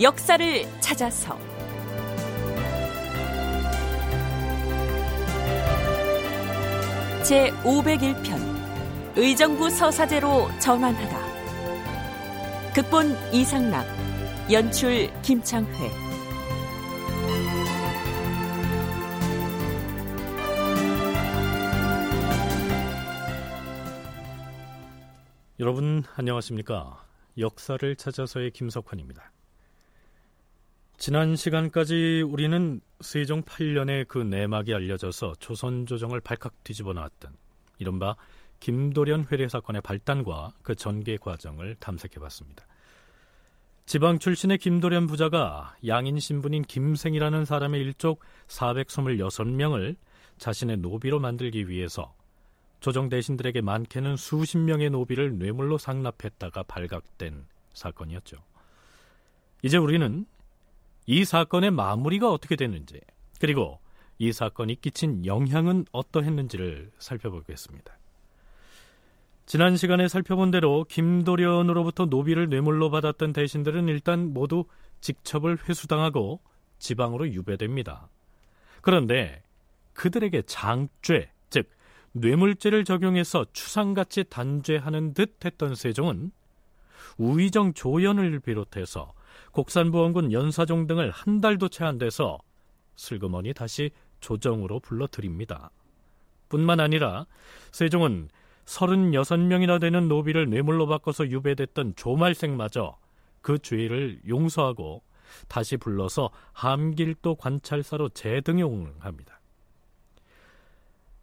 역사를 찾아서. 제 501편 의정부 서사제로 전환하다. 극본 이상락 연출 김창회. 여러분 안녕하십니까? 역사를 찾아서의 김석환입니다 지난 시간까지 우리는 세종 8년에 그 내막이 알려져서 조선 조정을 발칵 뒤집어 놨던 이른바 김도련 회례 사건의 발단과 그 전개 과정을 탐색해 봤습니다. 지방 출신의 김도련 부자가 양인 신분인 김생이라는 사람의 일족 426명을 자신의 노비로 만들기 위해서 조정 대신들에게 많게는 수십 명의 노비를 뇌물로 상납했다가 발각된 사건이었죠. 이제 우리는 이 사건의 마무리가 어떻게 됐는지 그리고 이 사건이 끼친 영향은 어떠했는지를 살펴보겠습니다. 지난 시간에 살펴본 대로 김도련으로부터 노비를 뇌물로 받았던 대신들은 일단 모두 직첩을 회수당하고 지방으로 유배됩니다. 그런데 그들에게 장죄, 즉 뇌물죄를 적용해서 추상같이 단죄하는 듯 했던 세종은 우의정 조연을 비롯해서 곡산부원군 연사종 등을 한 달도 채 안 돼서 슬그머니 다시 조정으로 불러들입니다. 뿐만 아니라 세종은 36명이나 되는 노비를 뇌물로 바꿔서 유배됐던 조말생마저 그 죄를 용서하고 다시 불러서 함길도 관찰사로 재등용합니다.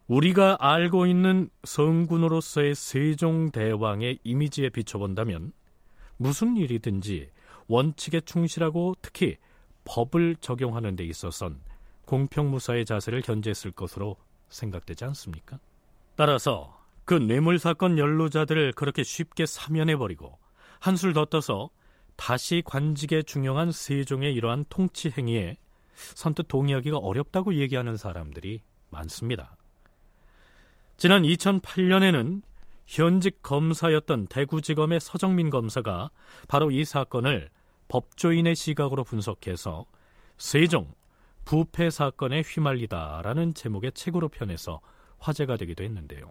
우리가 알고 있는 성군으로서의 세종대왕의 이미지에 비춰본다면 무슨 일이든지 원칙에 충실하고 특히 법을 적용하는 데 있어선 공평무사의 자세를 견제했을 것으로 생각되지 않습니까? 따라서 그 뇌물 사건 연루자들을 그렇게 쉽게 사면해버리고 한술 더 떠서 다시 관직에 중용한 세종의 이러한 통치 행위에 선뜻 동의하기가 어렵다고 얘기하는 사람들이 많습니다. 지난 2008년에는 현직 검사였던 대구지검의 서정민 검사가 바로 이 사건을 법조인의 시각으로 분석해서 세종 부패 사건에 휘말리다라는 제목의 책으로 편해서 화제가 되기도 했는데요.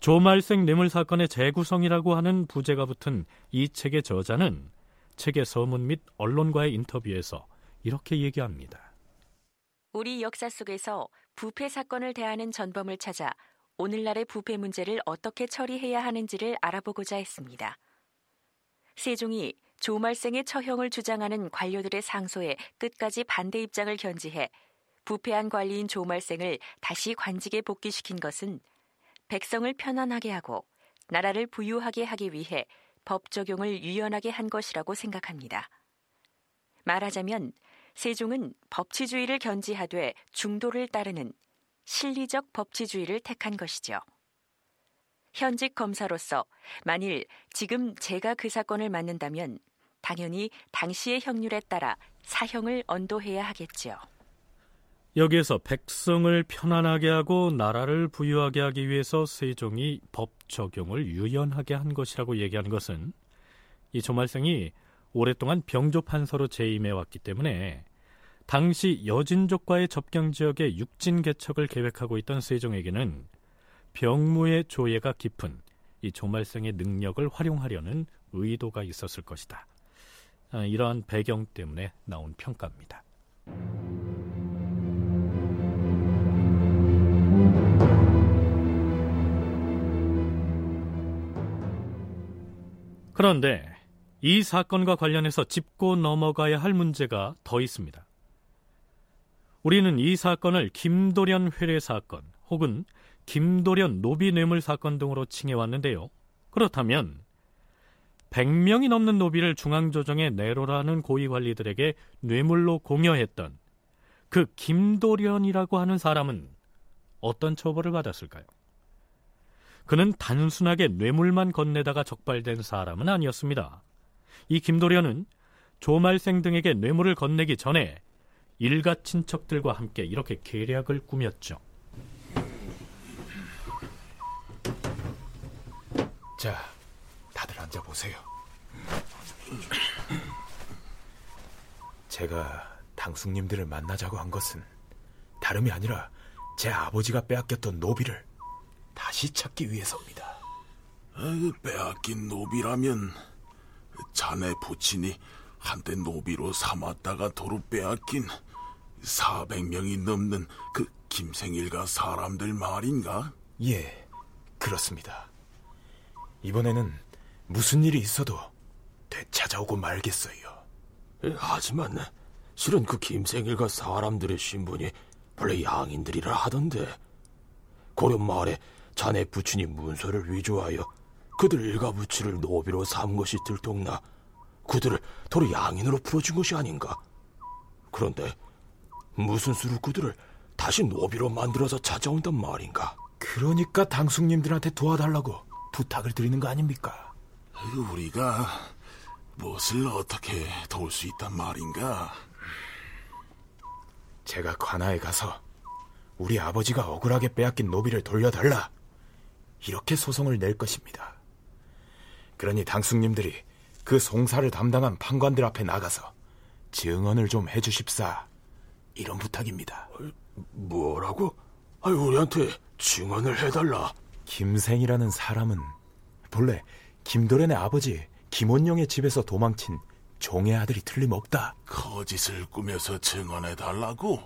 조말생 뇌물 사건의 재구성이라고 하는 부제가 붙은 이 책의 저자는 책의 서문 및 언론과의 인터뷰에서 이렇게 얘기합니다. 우리 역사 속에서 부패 사건을 대하는 전범을 찾아 오늘날의 부패 문제를 어떻게 처리해야 하는지를 알아보고자 했습니다. 세종이 조말생의 처형을 주장하는 관료들의 상소에 끝까지 반대 입장을 견지해 부패한 관리인 조말생을 다시 관직에 복귀시킨 것은 백성을 편안하게 하고 나라를 부유하게 하기 위해 법 적용을 유연하게 한 것이라고 생각합니다. 말하자면 세종은 법치주의를 견지하되 중도를 따르는 실리적 법치주의를 택한 것이죠. 현직 검사로서 만일 지금 제가 그 사건을 맡는다면 당연히 당시의 형률에 따라 사형을 언도해야 하겠지요. 여기에서 백성을 편안하게 하고 나라를 부유하게 하기 위해서 세종이 법 적용을 유연하게 한 것이라고 얘기하는 것은 이 조말생이 오랫동안 병조 판서로 재임해 왔기 때문에 당시 여진족과의 접경 지역에 육진 개척을 계획하고 있던 세종에게는 병무의 조예가 깊은 이 조말생의 능력을 활용하려는 의도가 있었을 것이다. 아, 이러한 배경 때문에 나온 평가입니다. 그런데 이 사건과 관련해서 짚고 넘어가야 할 문제가 더 있습니다. 우리는 이 사건을 김도련 회례 사건 혹은 김도련 노비 뇌물 사건 등으로 칭해왔는데요. 그렇다면 100명이 넘는 노비를 중앙조정에 내로라는 고위 관리들에게 뇌물로 공여했던 그 김도련이라고 하는 사람은 어떤 처벌을 받았을까요? 그는 단순하게 뇌물만 건네다가 적발된 사람은 아니었습니다. 이 김도련은 조말생 등에게 뇌물을 건네기 전에 일가 친척들과 함께 이렇게 계략을 꾸몄죠. 자, 앉아 보세요. 제가 당숙님들을 만나자고 한 것은 다름이 아니라 제 아버지가 빼앗겼던 노비를 다시 찾기 위해서입니다. 빼앗긴 노비라면 자네 부친이 한때 노비로 삼았다가 도로 빼앗긴 400명이 넘는 그 김생일과 사람들 말인가? 예, 그렇습니다. 이번에는 무슨 일이 있어도 되찾아오고 말겠어요. 하지만 실은 그 김생일과 사람들의 신분이 원래 양인들이라 하던데 고려 마을에 자네 부친이 문서를 위조하여 그들 일가부치를 노비로 삼은 것이 들통나 그들을 도로 양인으로 풀어준 것이 아닌가? 그런데 무슨 수로 그들을 다시 노비로 만들어서 찾아온단 말인가? 그러니까 당숙님들한테 도와달라고 부탁을 드리는 거 아닙니까? 우리가 무엇을 어떻게 도울 수 있단 말인가? 제가 관아에 가서 우리 아버지가 억울하게 빼앗긴 노비를 돌려달라 이렇게 소송을 낼 것입니다. 그러니 당숙님들이 그 송사를 담당한 판관들 앞에 나가서 증언을 좀 해주십사 이런 부탁입니다. 뭐라고? 아, 우리한테 증언을 해달라. 김생이라는 사람은 본래 김도련의 아버지 김원영의 집에서 도망친 종의 아들이 틀림없다. 거짓을 꾸며서 증언해 달라고?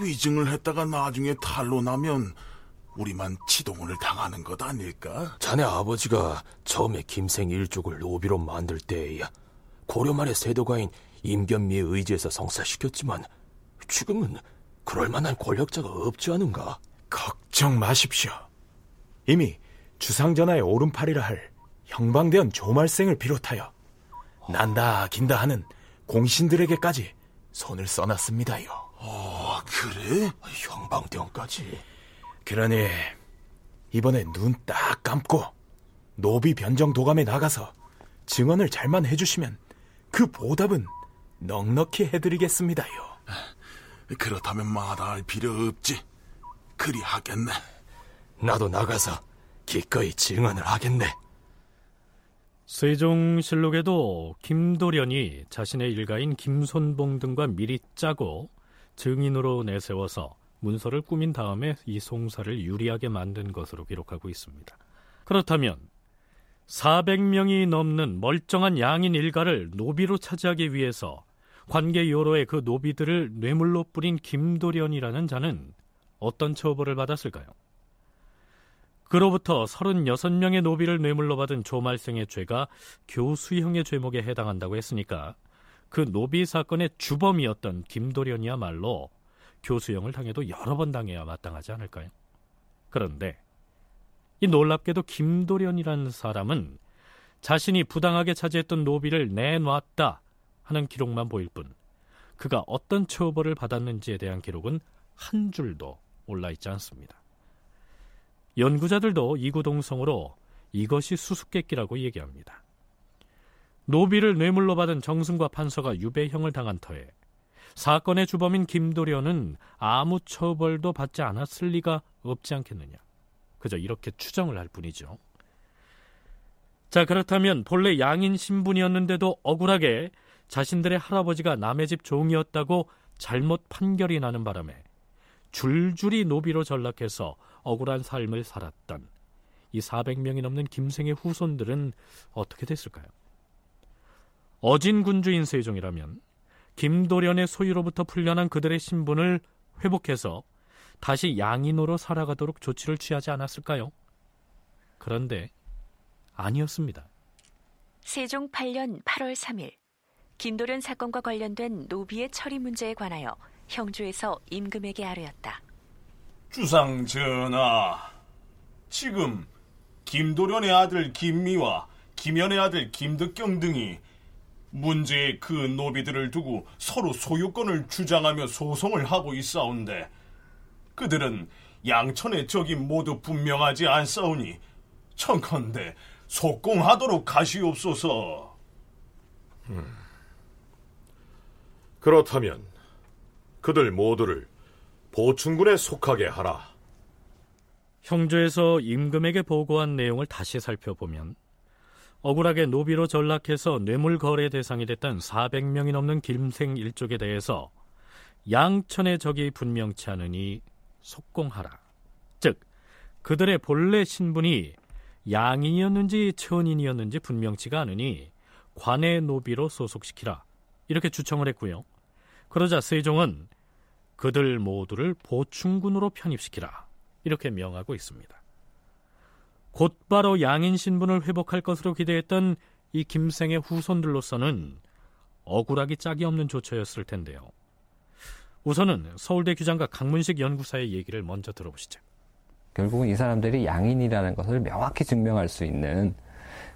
위증을 했다가 나중에 탈로 나면 우리만 치동을 당하는 것 아닐까? 자네 아버지가 처음에 김생 일족을 노비로 만들 때에야 고려말의 세도가인 임견미의 의지에서 성사시켰지만 지금은 그럴 만한 권력자가 없지 않은가? 걱정 마십시오. 이미 주상전하의 오른팔이라 할 형방대원 조말생을 비롯하여 난다 긴다 하는 공신들에게까지 손을 써놨습니다요. 어, 그래? 형방대원까지? 그러니 이번에 눈 딱 감고 노비 변정 도감에 나가서 증언을 잘만 해주시면 그 보답은 넉넉히 해드리겠습니다요. 그렇다면 마다할 필요 없지. 그리 하겠네. 나도 나가서 기꺼이 증언을 하겠네. 세종실록에도 김도련이 자신의 일가인 김손봉 등과 미리 짜고 증인으로 내세워서 문서를 꾸민 다음에 이 송사를 유리하게 만든 것으로 기록하고 있습니다. 그렇다면 400명이 넘는 멀쩡한 양인 일가를 노비로 차지하기 위해서 관계 요로의 그 노비들을 뇌물로 뿌린 김도련이라는 자는 어떤 처벌을 받았을까요? 그로부터 36명의 노비를 뇌물로 받은 조말생의 죄가 교수형의 죄목에 해당한다고 했으니까 그 노비 사건의 주범이었던 김도련이야말로 교수형을 당해도 여러 번 당해야 마땅하지 않을까요? 그런데 이 놀랍게도 김도련이라는 사람은 자신이 부당하게 차지했던 노비를 내놨다 하는 기록만 보일 뿐 그가 어떤 처벌을 받았는지에 대한 기록은 한 줄도 올라 있지 않습니다. 연구자들도 이구동성으로 이것이 수수께끼라고 얘기합니다. 노비를 뇌물로 받은 정승과 판서가 유배형을 당한 터에 사건의 주범인 김도련은 아무 처벌도 받지 않았을 리가 없지 않겠느냐. 그저 이렇게 추정을 할 뿐이죠. 자, 그렇다면 본래 양인 신분이었는데도 억울하게 자신들의 할아버지가 남의 집 종이었다고 잘못 판결이 나는 바람에 줄줄이 노비로 전락해서 억울한 삶을 살았던 이 400명이 넘는 김생의 후손들은 어떻게 됐을까요? 어진 군주인 세종이라면 김도련의 소유로부터 풀려난 그들의 신분을 회복해서 다시 양인으로 살아가도록 조치를 취하지 않았을까요? 그런데 아니었습니다. 세종 8년 8월 3일 김도련 사건과 관련된 노비의 처리 문제에 관하여 형주에서 임금에게 아뢰었다. 주상 전하, 지금 김도련의 아들 김미와 김연의 아들 김덕경 등이 문제의 그 노비들을 두고 서로 소유권을 주장하며 소송을 하고 있사온데 그들은 양천의 적이 모두 분명하지 않사오니 청컨대 속공하도록 하시옵소서. 음. 그렇다면 그들 모두를 보충군에 속하게 하라. 형조에서 임금에게 보고한 내용을 다시 살펴보면 억울하게 노비로 전락해서 뇌물 거래 대상이 됐던 400명이 넘는 김생 일족에 대해서 양천의 적이 분명치 않으니 속공하라. 즉 그들의 본래 신분이 양인이었는지 천인이었는지 분명치가 않으니 관의 노비로 소속시키라. 이렇게 주청을 했고요. 그러자 세종은 그들 모두를 보충군으로 편입시키라. 이렇게 명하고 있습니다. 곧바로 양인 신분을 회복할 것으로 기대했던 이 김생의 후손들로서는 억울하기 짝이 없는 조처였을 텐데요. 우선은 서울대 규장과 강문식 연구사의 얘기를 먼저 들어보시죠. 결국은 이 사람들이 양인이라는 것을 명확히 증명할 수 있는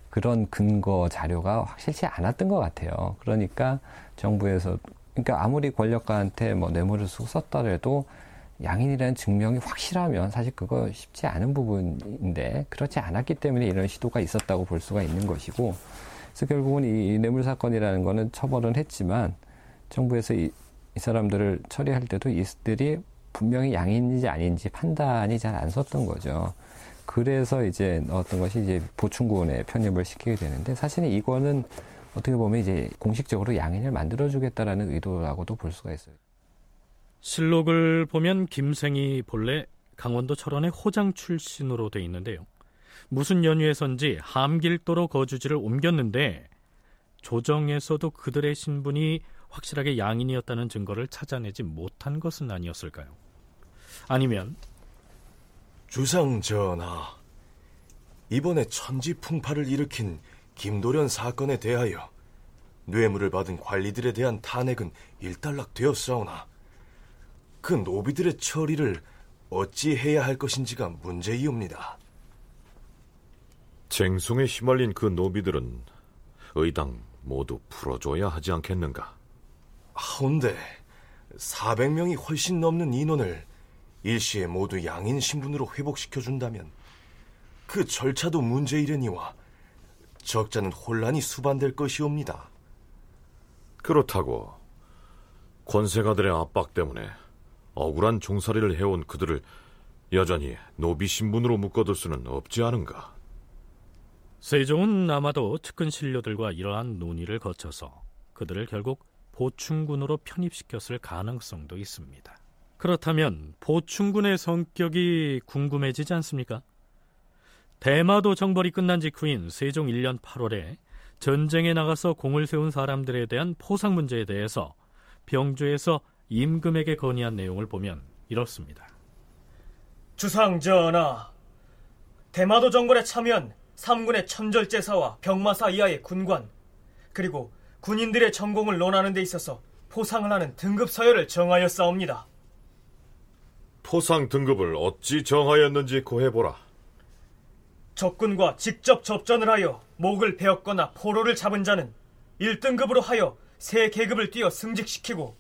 그런 근거 자료가 확실치 않았던 것 같아요. 그러니까 정부에서 그러니까 아무리 권력가한테 뭐 뇌물을 쑥 썼더라도 양인이라는 증명이 확실하면 사실 그거 쉽지 않은 부분인데 그렇지 않았기 때문에 이런 시도가 있었다고 볼 수가 있는 것이고 그래서 결국은 이 뇌물 사건이라는 거는 처벌은 했지만 정부에서 이, 이 사람들을 처리할 때도 이들이 분명히 양인인지 아닌지 판단이 잘 안 섰던 거죠. 그래서 이제 어떤 것이 이제 보충군에 편입을 시키게 되는데 사실은 이거는 어떻게 보면 이제 공식적으로 양인을 만들어주겠다라는 의도라고도 볼 수가 있어요. 실록을 보면 김생이 본래 강원도 철원의 호장 출신으로 돼 있는데요. 무슨 연유에선지 함길도로 거주지를 옮겼는데 조정에서도 그들의 신분이 확실하게 양인이었다는 증거를 찾아내지 못한 것은 아니었을까요? 아니면 주상 전하, 이번에 천지 풍파를 일으킨 김도련 사건에 대하여 뇌물을 받은 관리들에 대한 탄핵은 일단락되었사오나 그 노비들의 처리를 어찌 해야 할 것인지가 문제이옵니다. 쟁송에 휘말린 그 노비들은 의당 모두 풀어줘야 하지 않겠는가? 하운데 400명이 훨씬 넘는 인원을 일시에 모두 양인 신분으로 회복시켜 준다면 그 절차도 문제이려니와 적자는 혼란이 수반될 것이옵니다. 그렇다고 권세가들의 압박 때문에 억울한 종살이를 해온 그들을 여전히 노비 신분으로 묶어둘 수는 없지 않은가? 세종은 아마도 측근 신료들과 이러한 논의를 거쳐서 그들을 결국 보충군으로 편입시켰을 가능성도 있습니다. 그렇다면 보충군의 성격이 궁금해지지 않습니까? 대마도 정벌이 끝난 직후인 세종 1년 8월에 전쟁에 나가서 공을 세운 사람들에 대한 포상 문제에 대해서 병조에서 임금에게 건의한 내용을 보면 이렇습니다. 주상 전하, 대마도 정벌에 참여한 3군의 천절제사와 병마사 이하의 군관, 그리고 군인들의 전공을 논하는 데 있어서 포상을 하는 등급 서열을 정하였사옵니다. 포상 등급을 어찌 정하였는지 고해보라. 적군과 직접 접전을 하여 목을 베었거나 포로를 잡은 자는 1등급으로 하여 새 계급을 띄어 승직시키고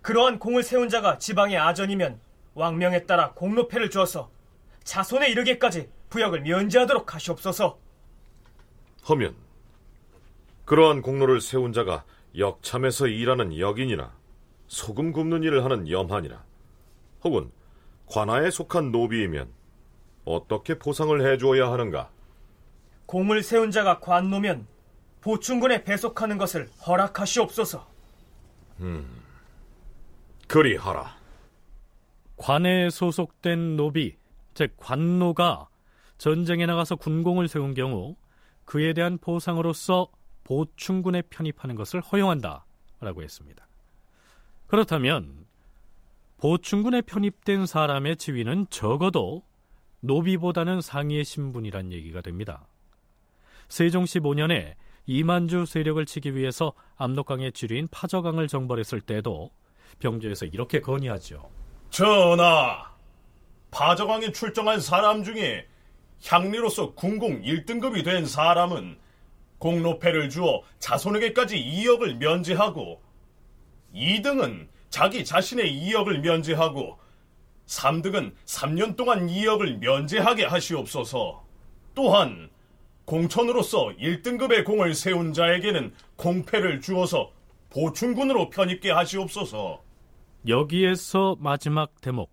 그러한 공을 세운 자가 지방의 아전이면 왕명에 따라 공로패를 주어서 자손에 이르게까지 부역을 면제하도록 하시옵소서. 하면 그러한 공로를 세운 자가 역참에서 일하는 역인이나 소금 굽는 일을 하는 염한이나 혹은 관아에 속한 노비이면 어떻게 보상을 해주어야 하는가? 공을 세운 자가 관노면 보충군에 배속하는 것을 허락하시옵소서. 음, 그리하라. 관에 소속된 노비, 즉 관노가 전쟁에 나가서 군공을 세운 경우 그에 대한 보상으로서 보충군에 편입하는 것을 허용한다 라고 했습니다. 그렇다면 보충군에 편입된 사람의 지위는 적어도 노비보다는 상위의 신분이란 얘기가 됩니다. 세종시 5년에 이만주 세력을 치기 위해서 압록강의 지류인 파저강을 정벌했을 때도 병조에서 이렇게 건의하죠. 전하, 파저강에 출정한 사람 중에 향리로서 군공 1등급이 된 사람은 공로패를 주어 자손에게까지 2억을 면제하고 2등은 자기 자신의 2억을 면제하고 3등은 3년 동안 2억을 면제하게 하시옵소서. 또한 공천으로서 1등급의 공을 세운 자에게는 공패를 주어서 보충군으로 편입게 하시옵소서. 여기에서 마지막 대목.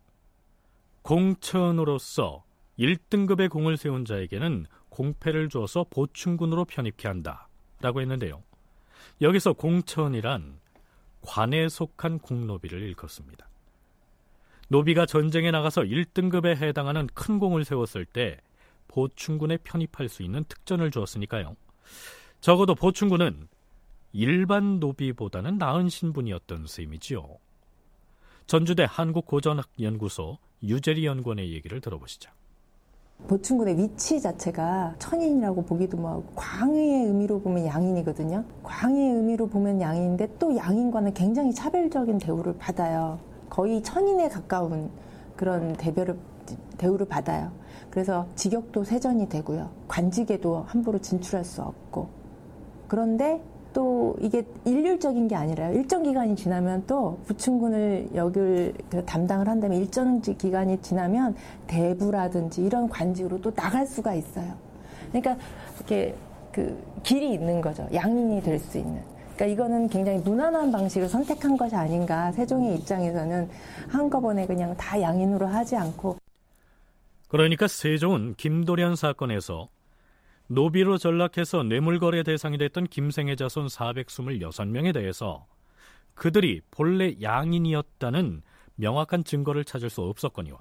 공천으로서 1등급의 공을 세운 자에게는 공패를 주어서 보충군으로 편입케 한다 라고 했는데요. 여기서 공천이란 관에 속한 공노비를 일컫습니다. 노비가 전쟁에 나가서 1등급에 해당하는 큰 공을 세웠을 때 보충군에 편입할 수 있는 특전을 주었으니까요. 적어도 보충군은 일반 노비보다는 나은 신분이었던 셈이지요. 전주대 한국고전학연구소 유재리 연구원의 얘기를 들어보시죠. 보충군의 위치 자체가 천인이라고 보기도 뭐하고 광의의 의미로 보면 양인이거든요. 광의의 의미로 보면 양인인데 또 양인과는 굉장히 차별적인 대우를 받아요. 거의 천인에 가까운 그런 대별을 대우를 받아요. 그래서 직역도 세전이 되고요. 관직에도 함부로 진출할 수 없고. 그런데 또 이게 일률적인 게 아니라요. 일정 기간이 지나면 또 부충군을 여길 그 담당을 한다면 일정 기간이 지나면 대부라든지 이런 관직으로 또 나갈 수가 있어요. 그러니까 이렇게 그 길이 있는 거죠. 양인이 될 수 있는. 그러니까 이거는 굉장히 무난한 방식을 선택한 것이 아닌가. 세종의 입장에서는 한꺼번에 그냥 다 양인으로 하지 않고. 그러니까 세종은 김도련 사건에서 노비로 전락해서 뇌물거래 대상이 됐던 김생의 자손 426명에 대해서 그들이 본래 양인이었다는 명확한 증거를 찾을 수 없었거니와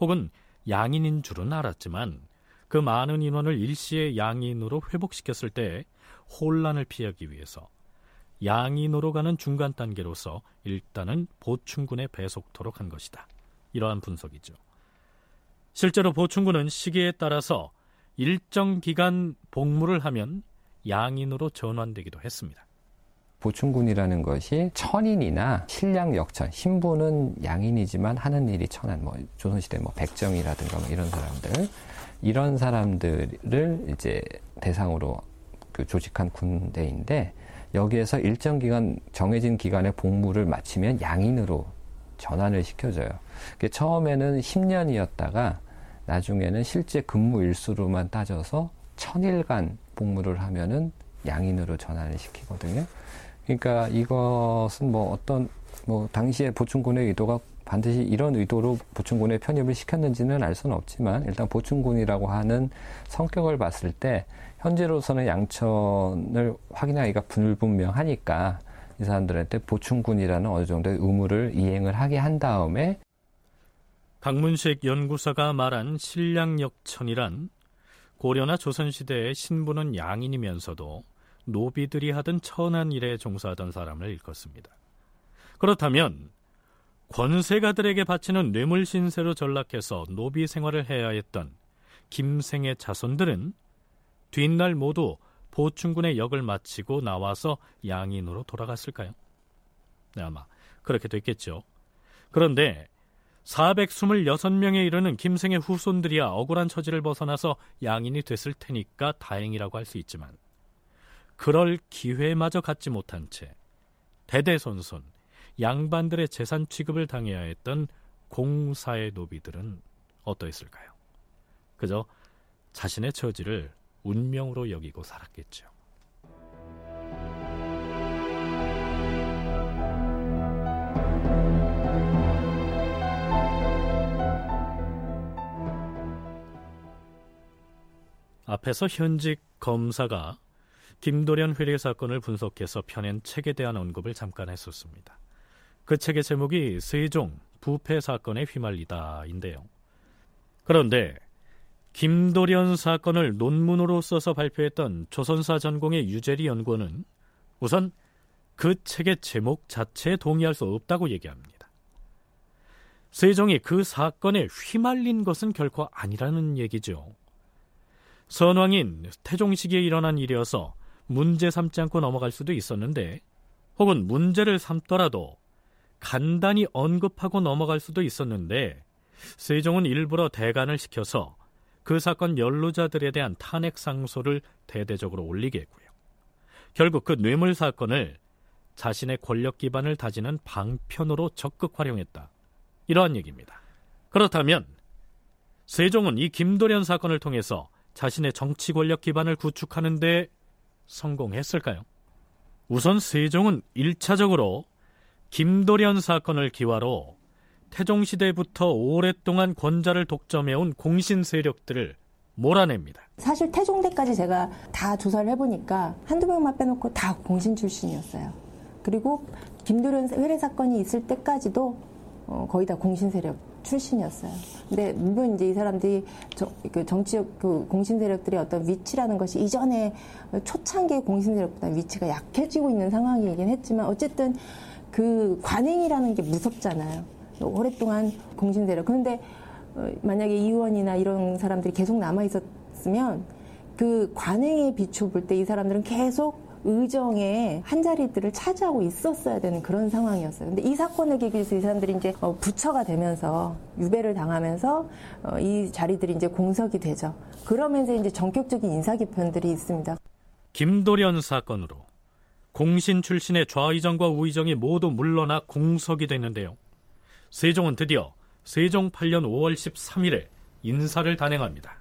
혹은 양인인 줄은 알았지만 그 많은 인원을 일시에 양인으로 회복시켰을 때 혼란을 피하기 위해서 양인으로 가는 중간 단계로서 일단은 보충군에 배속토록 한 것이다. 이러한 분석이죠. 실제로 보충군은 시기에 따라서 일정 기간 복무를 하면 양인으로 전환되기도 했습니다. 보충군이라는 것이 천인이나 신량 역천, 신부는 양인이지만 하는 일이 천한, 뭐 조선시대 뭐 백정이라든가 뭐 이런 사람들, 이런 사람들을 이제 대상으로 그 조직한 군대인데 여기에서 일정 기간 정해진 기간의 복무를 마치면 양인으로 전환을 시켜줘요. 처음에는 10년이었다가 나중에는 실제 근무 일수로만 따져서 천일간 복무를 하면은 양인으로 전환을 시키거든요. 그러니까 이것은 뭐 어떤 뭐 당시에 보충군의 의도가 반드시 이런 의도로 보충군에 편입을 시켰는지는 알 수는 없지만 일단 보충군이라고 하는 성격을 봤을 때 현재로서는 양천을 확인하기가 불분명하니까 이 사람들한테 보충군이라는 어느 정도의 의무를 이행을 하게 한 다음에 강문식 연구사가 말한 신량역천이란 고려나 조선시대의 신부는 양인이면서도 노비들이 하던 천한 일에 종사하던 사람을 일컫습니다. 그렇다면 권세가들에게 바치는 뇌물신세로 전락해서 노비 생활을 해야 했던 김생의 자손들은 뒷날 모두 보충군의 역을 마치고 나와서 양인으로 돌아갔을까요? 네, 아마 그렇게 됐겠죠. 그런데 426명에 이르는 김생의 후손들이야 억울한 처지를 벗어나서 양인이 됐을 테니까 다행이라고 할 수 있지만 그럴 기회마저 갖지 못한 채 대대손손 양반들의 재산 취급을 당해야 했던 공사의 노비들은 어떠했을까요? 그저 자신의 처지를 운명으로 여기고 살았겠죠. 앞에서 현직 검사가 김도련 회례 사건을 분석해서 펴낸 책에 대한 언급을 잠깐 했었습니다. 그 책의 제목이 세종 부패 사건에 휘말리다인데요. 그런데 김도련 사건을 논문으로 써서 발표했던 조선사 전공의 유재리 연구원은 우선 그 책의 제목 자체에 동의할 수 없다고 얘기합니다. 세종이 그 사건에 휘말린 것은 결코 아니라는 얘기죠. 선왕인 태종 시기에 일어난 일이어서 문제 삼지 않고 넘어갈 수도 있었는데 혹은 문제를 삼더라도 간단히 언급하고 넘어갈 수도 있었는데 세종은 일부러 대간을 시켜서 그 사건 연루자들에 대한 탄핵 상소를 대대적으로 올리게 했고요. 결국 그 뇌물 사건을 자신의 권력 기반을 다지는 방편으로 적극 활용했다. 이러한 얘기입니다. 그렇다면 세종은 이 김도련 사건을 통해서 자신의 정치 권력 기반을 구축하는데 성공했을까요? 우선 세종은 1차적으로 김도련 사건을 기화로 태종시대부터 오랫동안 권자를 독점해온 공신 세력들을 몰아냅니다. 사실 태종대까지 제가 다 조사를 해보니까 한두 명만 빼놓고 다 공신 출신이었어요. 그리고 김도련 회례 사건이 있을 때까지도 어, 거의 다 공신 세력 출신이었어요. 근데 물론 이제 이 사람들이 저, 그 정치 그 공신 세력들의 어떤 위치라는 것이 이전에 초창기의 공신 세력보다 위치가 약해지고 있는 상황이긴 했지만 어쨌든 그 관행이라는 게 무섭잖아요. 오랫동안 공신 세력. 그런데 어, 만약에 이 의원이나 이런 사람들이 계속 남아 있었으면 그 관행에 비춰볼 때 이 사람들은 계속 의정의 한 자리들을 차지하고 있었어야 되는 그런 상황이었어요. 근데 이 사건을 계기해서 이 사람들이 이제 어, 부처가 되면서 유배를 당하면서 어, 이 자리들이 이제 공석이 되죠. 그러면서 이제 전격적인 인사 개편들이 있습니다. 김도련 사건으로 공신 출신의 좌의정과 우의정이 모두 물러나 공석이 됐는데요. 세종은 드디어 세종 8년 5월 13일에 인사를 단행합니다.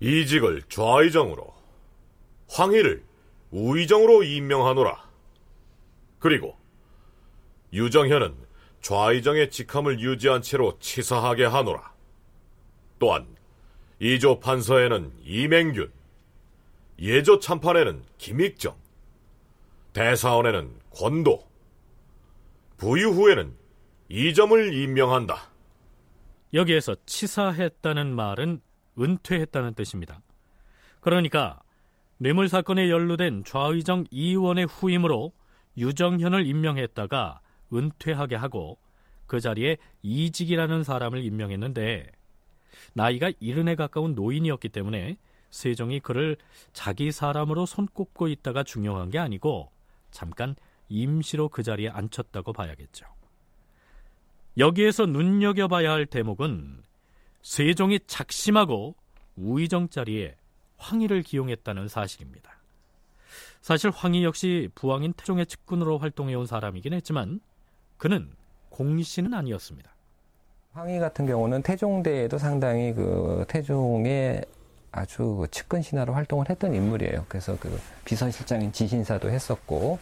이직을 좌의정으로 황희를 우의정으로 임명하노라. 그리고 유정현은 좌의정의 직함을 유지한 채로 치사하게 하노라. 또한 이조 판서에는 이맹균, 예조 참판에는 김익정, 대사원에는 권도, 부유 후에는 이점을 임명한다. 여기에서 치사했다는 말은 은퇴했다는 뜻입니다. 그러니까 뇌물 사건에 연루된 좌의정 이원의 후임으로 유정현을 임명했다가 은퇴하게 하고 그 자리에 이직이라는 사람을 임명했는데 나이가 이른에 가까운 노인이었기 때문에 세종이 그를 자기 사람으로 손꼽고 있다가 중요한 게 아니고 잠깐 임시로 그 자리에 앉혔다고 봐야겠죠. 여기에서 눈여겨봐야 할 대목은 세종이 작심하고 우의정 자리에 황희를 기용했다는 사실입니다. 사실 황희 역시 부왕인 태종의 측근으로 활동해온 사람이긴 했지만 그는 공신은 아니었습니다. 황희 같은 경우는 태종대에도 상당히 그 태종의 아주 그 측근 신하로 활동을 했던 인물이에요. 그래서 그 비서실장인 지신사도 했었고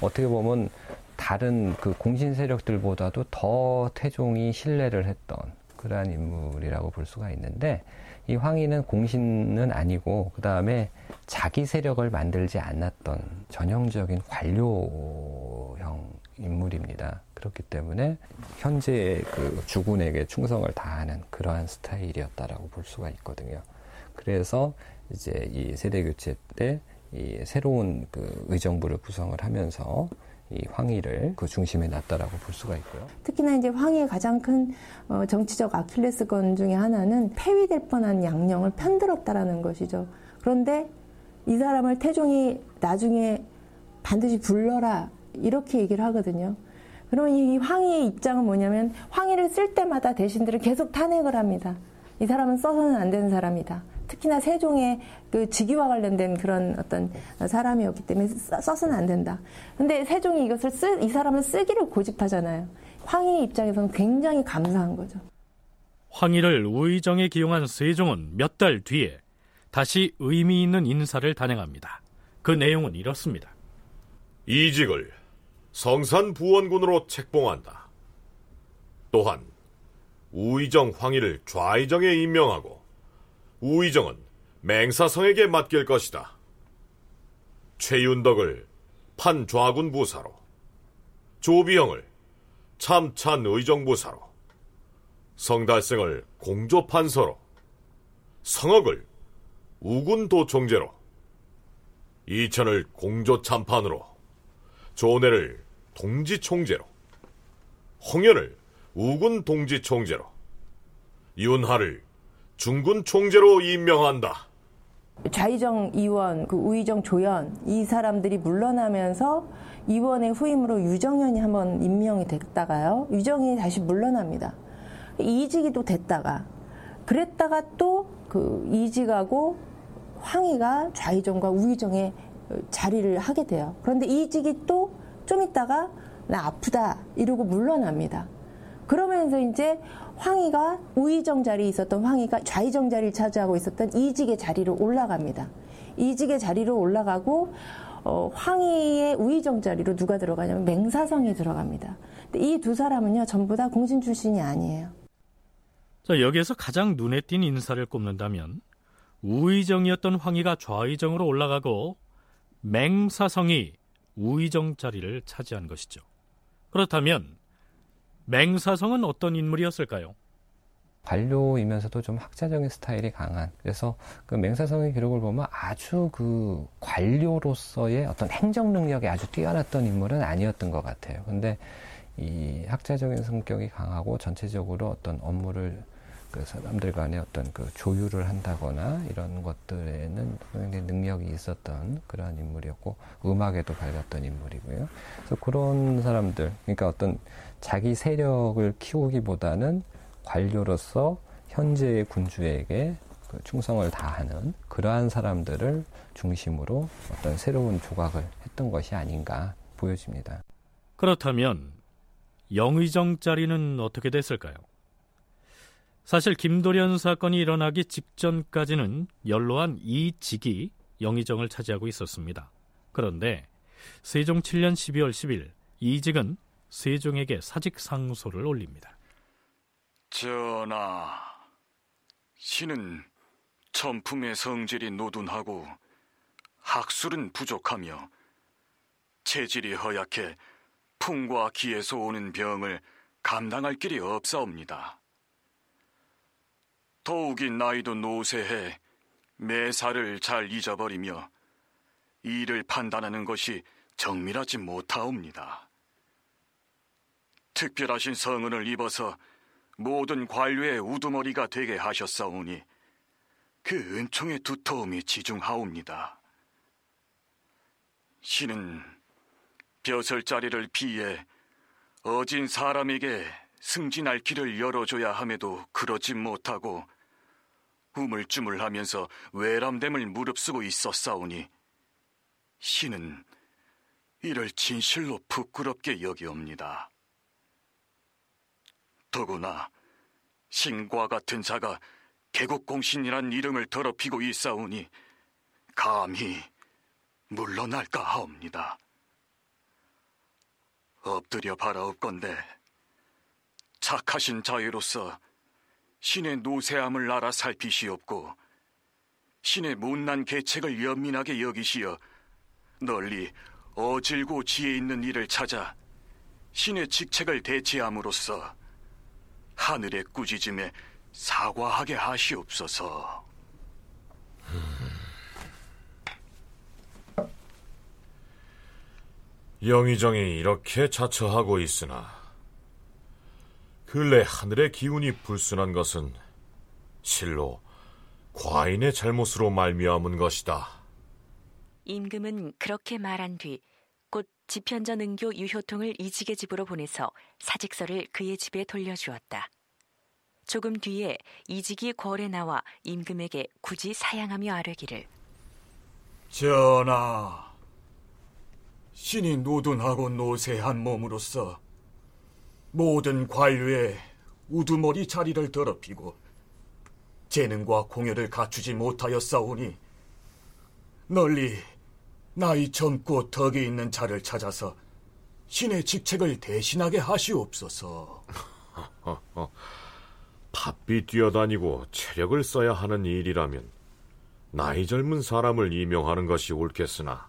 어떻게 보면 다른 그 공신 세력들보다도 더 태종이 신뢰를 했던 그러한 인물이라고 볼 수가 있는데 이 황희는 공신은 아니고 그 다음에 자기 세력을 만들지 않았던 전형적인 관료형 인물입니다. 그렇기 때문에 현재 그 주군에게 충성을 다하는 그러한 스타일이었다라고 볼 수가 있거든요. 그래서 이제 이 세대 교체 때 이 새로운 그 의정부를 구성을 하면서 이 황희를 그 중심에 놨다라고 볼 수가 있고요. 특히나 이제 황희의 가장 큰 어, 정치적 아킬레스건 중에 하나는 폐위될 뻔한 양령을 편들었다라는 것이죠. 그런데 이 사람을 태종이 나중에 반드시 불러라 이렇게 얘기를 하거든요. 그러면 이 황희의 입장은 뭐냐면 황희를 쓸 때마다 대신들을 계속 탄핵을 합니다. 이 사람은 써서는 안 되는 사람이다. 특히나 세종의 그 직위와 관련된 그런 어떤 사람이었기 때문에 써서는 안 된다. 근데 세종이 이것을 쓰, 이 사람을 쓰기를 고집하잖아요. 황희 입장에서는 굉장히 감사한 거죠. 황희를 우의정에 기용한 세종은 몇 달 뒤에 다시 의미 있는 인사를 단행합니다. 그 내용은 이렇습니다. 이직을 성산 부원군으로 책봉한다. 또한 우의정 황희를 좌의정에 임명하고 우의정은 맹사성에게 맡길 것이다. 최윤덕을 판좌군 부사로, 조비형을 참찬 의정 부사로, 성달승을 공조 판서로, 성억을 우군 도총재로, 이천을 공조 참판으로, 조내를 동지 총재로, 홍연을 우군 동지 총재로, 윤하를 중군 총재로 임명한다. 좌의정 이원, 그 우의정 조연 이 사람들이 물러나면서 이원의 후임으로 유정현이 한번 임명이 됐다가요. 유정이 다시 물러납니다. 이직이 또 됐다가 그랬다가 또 그 이직하고 황희가 좌의정과 우의정의 자리를 하게 돼요. 그런데 이직이 또 좀 있다가 나 아프다 이러고 물러납니다. 그러면서 이제 황희가 우의정 자리에 있었던 황희가 좌의정 자리를 차지하고 있었던 이직의 자리로 올라갑니다. 이직의 자리로 올라가고 어, 황희의 우의정 자리로 누가 들어가냐면 맹사성이 들어갑니다. 이 두 사람은요 전부 다 공신 출신이 아니에요. 자 여기에서 가장 눈에 띈 인사를 꼽는다면 우의정이었던 황희가 좌의정으로 올라가고 맹사성이 우의정 자리를 차지한 것이죠. 그렇다면 맹사성은 어떤 인물이었을까요? 관료이면서도 좀 학자적인 스타일이 강한 그래서 그 맹사성의 기록을 보면 아주 그 관료로서의 어떤 행정 능력이 아주 뛰어났던 인물은 아니었던 것 같아요. 근데 이 학자적인 성격이 강하고 전체적으로 어떤 업무를 그 사람들 간의 어떤 그 조율을 한다거나 이런 것들에는 굉장히 능력이 있었던 그러한 인물이었고 음악에도 밝았던 인물이고요. 그래서 그런 사람들, 그러니까 어떤 자기 세력을 키우기보다는 관료로서 현재의 군주에게 그 충성을 다하는 그러한 사람들을 중심으로 어떤 새로운 조각을 했던 것이 아닌가 보여집니다. 그렇다면 영의정 자리는 어떻게 됐을까요? 사실 김도련 사건이 일어나기 직전까지는 연로한 이직이 영의정을 차지하고 있었습니다. 그런데 세종 7년 12월 10일 이직은 세종에게 사직 상소를 올립니다. 전하, 신은 천품의 성질이 노둔하고 학술은 부족하며 체질이 허약해 풍과 기에서 오는 병을 감당할 길이 없사옵니다. 더욱이 나이도 노쇠해 매사를 잘 잊어버리며 일을 판단하는 것이 정밀하지 못하옵니다. 특별하신 성은을 입어서 모든 관료의 우두머리가 되게 하셨사오니 그 은총의 두터움이 지중하옵니다. 신은 벼슬자리를 피해 어진 사람에게 승진할 길을 열어줘야 함에도 그러지 못하고 우물쭈물하면서 외람됨을 무릅쓰고 있었사오니 신은 이를 진실로 부끄럽게 여기옵니다. 더구나 신과 같은 자가 개국공신이란 이름을 더럽히고 있사오니 감히 물러날까 하옵니다. 엎드려 바라옵건대 착하신 자유로서 신의 노세함을 알아 살피시옵고 신의 못난 계책을 연민하게 여기시어 널리 어질고 지혜 있는 일을 찾아 신의 직책을 대체함으로써 하늘의 꾸짖음에 사과하게 하시옵소서. 영의정이 이렇게 자처하고 있으나 근래 하늘의 기운이 불순한 것은 실로 과인의 잘못으로 말미암은 것이다. 임금은 그렇게 말한 뒤 곧 지편전 은교 유효통을 이직의 집으로 보내서 사직서를 그의 집에 돌려주었다. 조금 뒤에 이직이 궐에 나와 임금에게 굳이 사양하며 아뢰기를 전하, 신이 노둔하고 노쇠한 몸으로서 모든 관료의 우두머리 자리를 더럽히고 재능과 공여를 갖추지 못하였사오니 널리 나이 젊고 덕이 있는 자를 찾아서 신의 직책을 대신하게 하시옵소서. 바삐 뛰어다니고 체력을 써야 하는 일이라면 나이 젊은 사람을 임명하는 것이 옳겠으나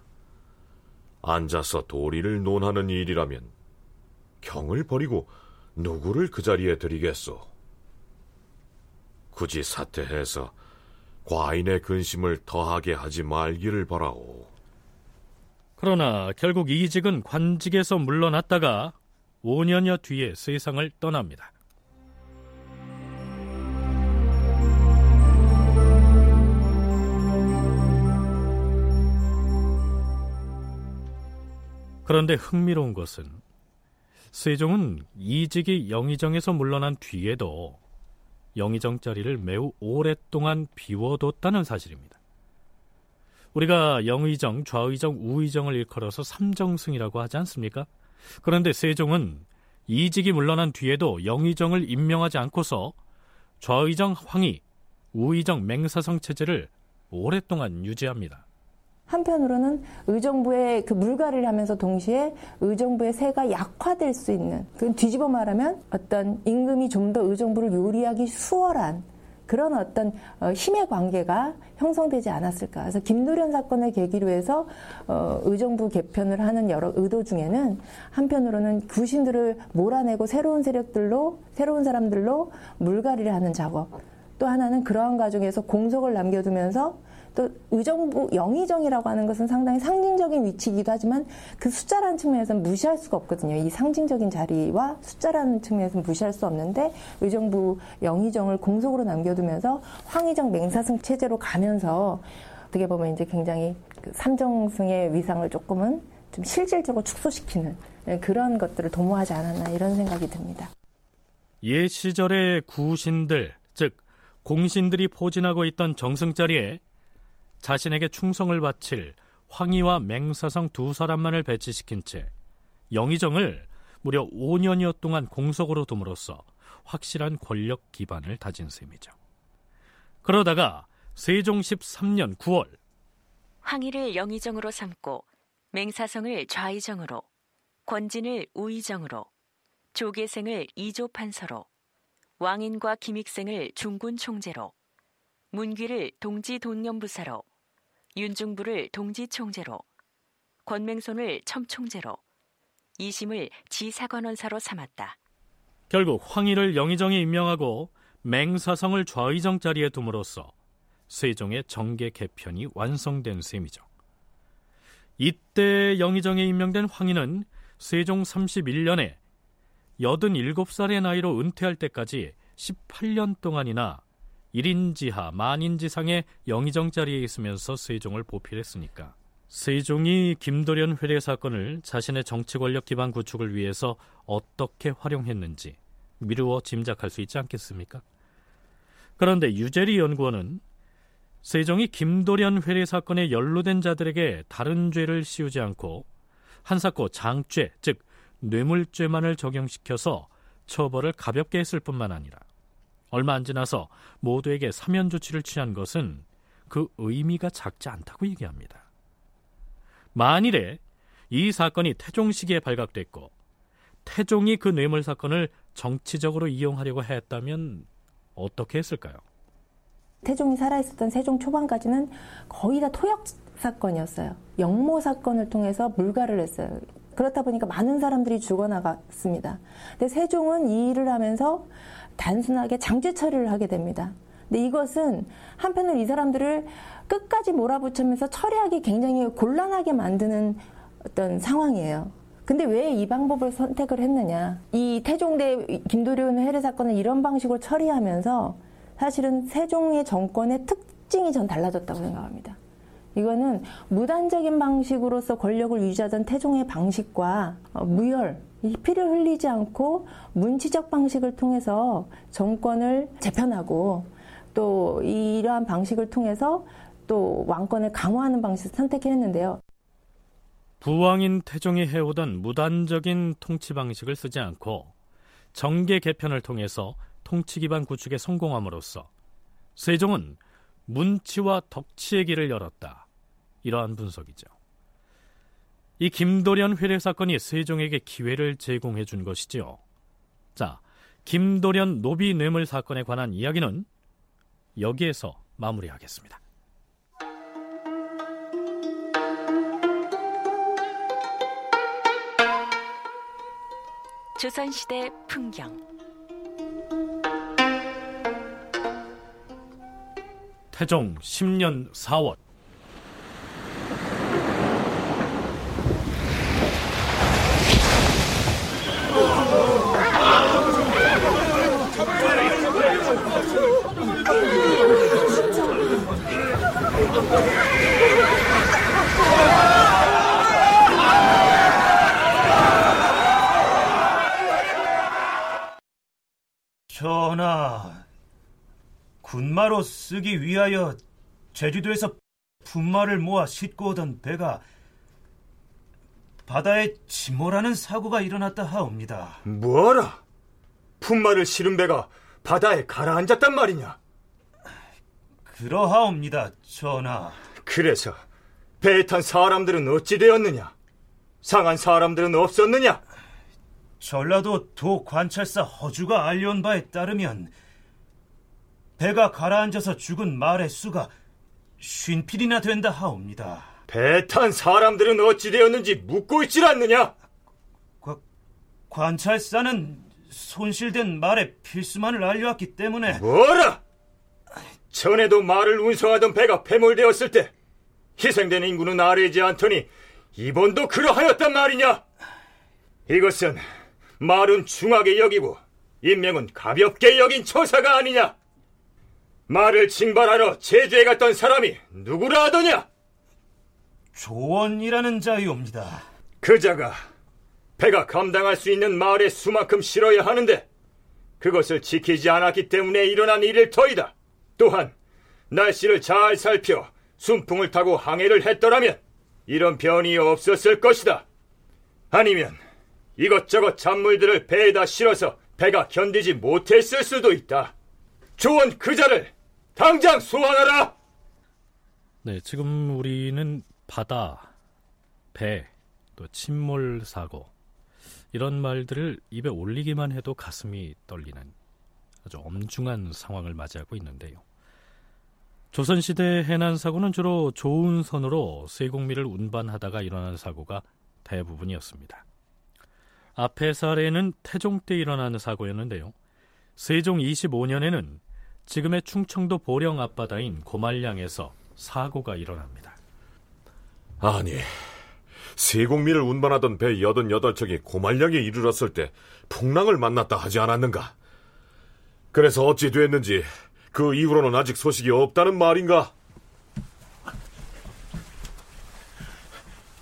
앉아서 도리를 논하는 일이라면 경을 버리고 누구를 그 자리에 들이겠소? 굳이 사퇴해서 과인의 근심을 더하게 하지 말기를 바라오. 그러나 결국 이직은 관직에서 물러났다가 5년여 뒤에 세상을 떠납니다. 그런데 흥미로운 것은 세종은 이직이 영의정에서 물러난 뒤에도 영의정 자리를 매우 오랫동안 비워뒀다는 사실입니다. 우리가 영의정, 좌의정, 우의정을 일컬어서 삼정승이라고 하지 않습니까? 그런데 세종은 이직이 물러난 뒤에도 영의정을 임명하지 않고서 좌의정 황희, 우의정 맹사성 체제를 오랫동안 유지합니다. 한편으로는 의정부의 그 물갈이를 하면서 동시에 의정부의 세가 약화될 수 있는 그 뒤집어 말하면 어떤 임금이 좀 더 의정부를 요리하기 수월한 그런 어떤 어, 힘의 관계가 형성되지 않았을까. 그래서 김도련 사건을 계기로 해서 어, 의정부 개편을 하는 여러 의도 중에는 한편으로는 구신들을 몰아내고 새로운 세력들로 새로운 사람들로 물갈이를 하는 작업. 또 하나는 그러한 과정에서 공석을 남겨두면서 또 의정부 영의정이라고 하는 것은 상당히 상징적인 위치이기도 하지만 그 숫자라는 측면에서는 무시할 수가 없거든요. 이 상징적인 자리와 숫자라는 측면에서는 무시할 수 없는데 의정부 영의정을 공석으로 남겨두면서 황의정 맹사승 체제로 가면서 어떻게 보면 이제 굉장히 그 삼정승의 위상을 조금은 좀 실질적으로 축소시키는 그런 것들을 도모하지 않았나 이런 생각이 듭니다. 옛 시절의 구신들, 즉 공신들이 포진하고 있던 정승 자리에 자신에게 충성을 바칠 황희와 맹사성 두 사람만을 배치시킨 채 영의정을 무려 5년여 동안 공석으로 둠으로써 확실한 권력 기반을 다진 셈이죠. 그러다가 세종 13년 9월 황희를 영의정으로 삼고 맹사성을 좌의정으로 권진을 우의정으로 조계생을 이조판서로 왕인과 김익생을 중군 총재로 문귀를 동지 돈념부사로 윤중부를 동지 총재로 권맹손을 첨총재로 이심을 지사관원사로 삼았다. 결국 황희를 영의정에 임명하고 맹사성을 좌의정 자리에 둠으로써 세종의 정계 개편이 완성된 셈이죠. 이때 영의정에 임명된 황희는 세종 31년에 87살의 나이로 은퇴할 때까지 18년 동안이나 1인지하 만인지상의 영의정 자리에 있으면서 세종을 보필했으니까 세종이 김도련 회례 사건을 자신의 정치 권력 기반 구축을 위해서 어떻게 활용했는지 미루어 짐작할 수 있지 않겠습니까? 그런데 유재리 연구원은 세종이 김도련 회례 사건에 연루된 자들에게 다른 죄를 씌우지 않고 한사코 장죄, 즉 뇌물죄만을 적용시켜서 처벌을 가볍게 했을 뿐만 아니라 얼마 안 지나서 모두에게 사면 조치를 취한 것은 그 의미가 작지 않다고 얘기합니다. 만일에 이 사건이 태종 시기에 발각됐고 태종이 그 뇌물 사건을 정치적으로 이용하려고 했다면 어떻게 했을까요? 태종이 살아있었던 세종 초반까지는 거의 다 토역 사건이었어요. 영모 사건을 통해서 물갈을 했어요. 그렇다 보니까 많은 사람들이 죽어나갔습니다. 근데 세종은 이 일을 하면서 단순하게 장죄 처리를 하게 됩니다. 근데 이것은 한편으로 이 사람들을 끝까지 몰아붙이면서 처리하기 굉장히 곤란하게 만드는 어떤 상황이에요. 근데 왜 이 방법을 선택을 했느냐? 이 태종대 김도련 회례 사건을 이런 방식으로 처리하면서 사실은 세종의 정권의 특징이 전 달라졌다고 생각합니다. 이거는 무단적인 방식으로서 권력을 유지하던 태종의 방식과 어, 무혈, 피를 흘리지 않고 문치적 방식을 통해서 정권을 재편하고 또 이러한 방식을 통해서 또 왕권을 강화하는 방식을 선택했는데요. 부왕인 태종이 해오던 무단적인 통치 방식을 쓰지 않고 정계 개편을 통해서 통치 기반 구축에 성공함으로써 세종은 문치와 덕치의 길을 열었다. 이러한 분석이죠. 이 김도련 회례 사건이 세종에게 기회를 제공해 준 것이지요. 자, 김도련 노비 뇌물 사건에 관한 이야기는 여기에서 마무리하겠습니다. 조선시대 풍경 태종 10년 4월 전하, 군마로 쓰기 위하여 제주도에서 분마를 모아 싣고 오던 배가 바다에 침몰하는 사고가 일어났다 하옵니다. 뭐라? 분마를 실은 배가 바다에 가라앉았단 말이냐? 그러하옵니다, 전하. 그래서 배에 탄 사람들은 어찌 되었느냐? 상한 사람들은 없었느냐? 전라도 도 관찰사 허주가 알려온 바에 따르면 배가 가라앉아서 죽은 말의 수가 쉰필이나 된다 하옵니다. 배 탄 사람들은 어찌 되었는지 묻고 있질 않느냐? 과, 관찰사는 손실된 말의 필수만을 알려왔기 때문에 뭐라? 전에도 말을 운송하던 배가 패몰되었을 때 희생된 인구는 아래지 않더니 이번도 그러하였단 말이냐? 이것은 말은 중하게 여기고 인명은 가볍게 여긴 처사가 아니냐? 말을 징발하러 제주에 갔던 사람이 누구라 하더냐? 조원이라는 자이옵니다. 그 자가 배가 감당할 수 있는 말의 수만큼 실어야 하는데 그것을 지키지 않았기 때문에 일어난 일일 터이다. 또한 날씨를 잘 살펴 순풍을 타고 항해를 했더라면 이런 변이 없었을 것이다. 아니면 이것저것 잔물들을 배에다 실어서 배가 견디지 못했을 수도 있다. 조원 그 자를 당장 소환하라! 네, 지금 우리는 바다, 배, 또 침몰 사고 이런 말들을 입에 올리기만 해도 가슴이 떨리는 아주 엄중한 상황을 맞이하고 있는데요. 조선시대 해난 사고는 주로 좋은 선으로 세공미를 운반하다가 일어난 사고가 대부분이었습니다. 앞의 사례는 태종 때 일어난 사고였는데요. 세종 25년에는 지금의 충청도 보령 앞바다인 고말량에서 사고가 일어납니다. 아니, 세공미를 운반하던 배 88척이 고말량에 이르렀을 때 풍랑을 만났다 하지 않았는가? 그래서 어찌 됐는지 그 이후로는 아직 소식이 없다는 말인가?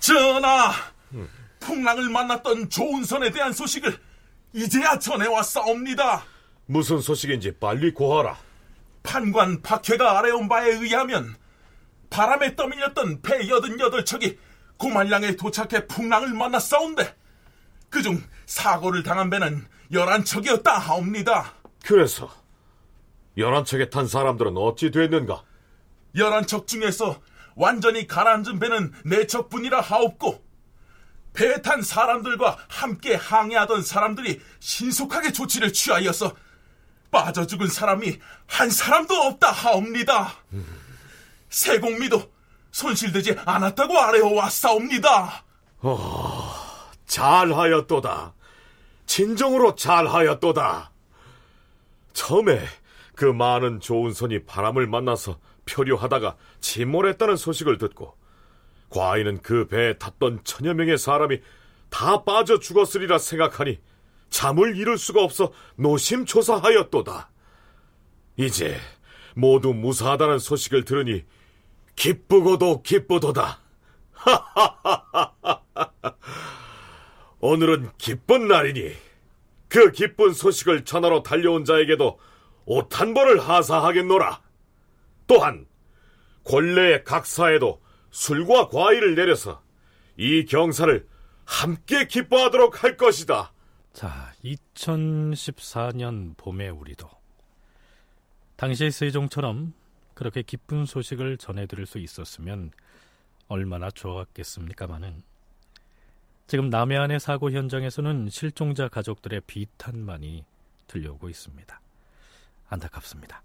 전하, 풍랑을 만났던 조은선에 대한 소식을 이제야 전해왔사옵니다. 무슨 소식인지 빨리 고하라. 판관 박해가 아래온 바에 의하면 바람에 떠밀렸던 배 88척이 고말량에 도착해 풍랑을 만났사온데 그중 사고를 당한 배는 11척이었다 하옵니다. 그래서 11척에 탄 사람들은 어찌 됐는가? 11척 중에서 완전히 가라앉은 배는 4척뿐이라 하옵고 배에 탄 사람들과 함께 항해하던 사람들이 신속하게 조치를 취하여서 빠져 죽은 사람이 한 사람도 없다 하옵니다. 세공미도 손실되지 않았다고 아래어 왔사옵니다. 어, 잘하였도다. 진정으로 잘하였도다. 처음에 그 많은 좋은 선이 바람을 만나서 표류하다가 침몰했다는 소식을 듣고 과인은 그 배에 탔던 천여 명의 사람이 다 빠져 죽었으리라 생각하니 잠을 이룰 수가 없어 노심초사하였도다. 이제 모두 무사하다는 소식을 들으니 기쁘고도 기쁘도다. 오늘은 기쁜 날이니 그 기쁜 소식을 전하러 달려온 자에게도 옷 한 벌을 하사하겠노라. 또한 권례의 각사에도 술과 과일을 내려서 이 경사를 함께 기뻐하도록 할 것이다. 자, 2014년 봄의 우리도 당시 세종처럼 그렇게 기쁜 소식을 전해드릴 수 있었으면 얼마나 좋았겠습니까마는 지금 남해안의 사고 현장에서는 실종자 가족들의 비탄만이 들려오고 있습니다. 안타깝습니다.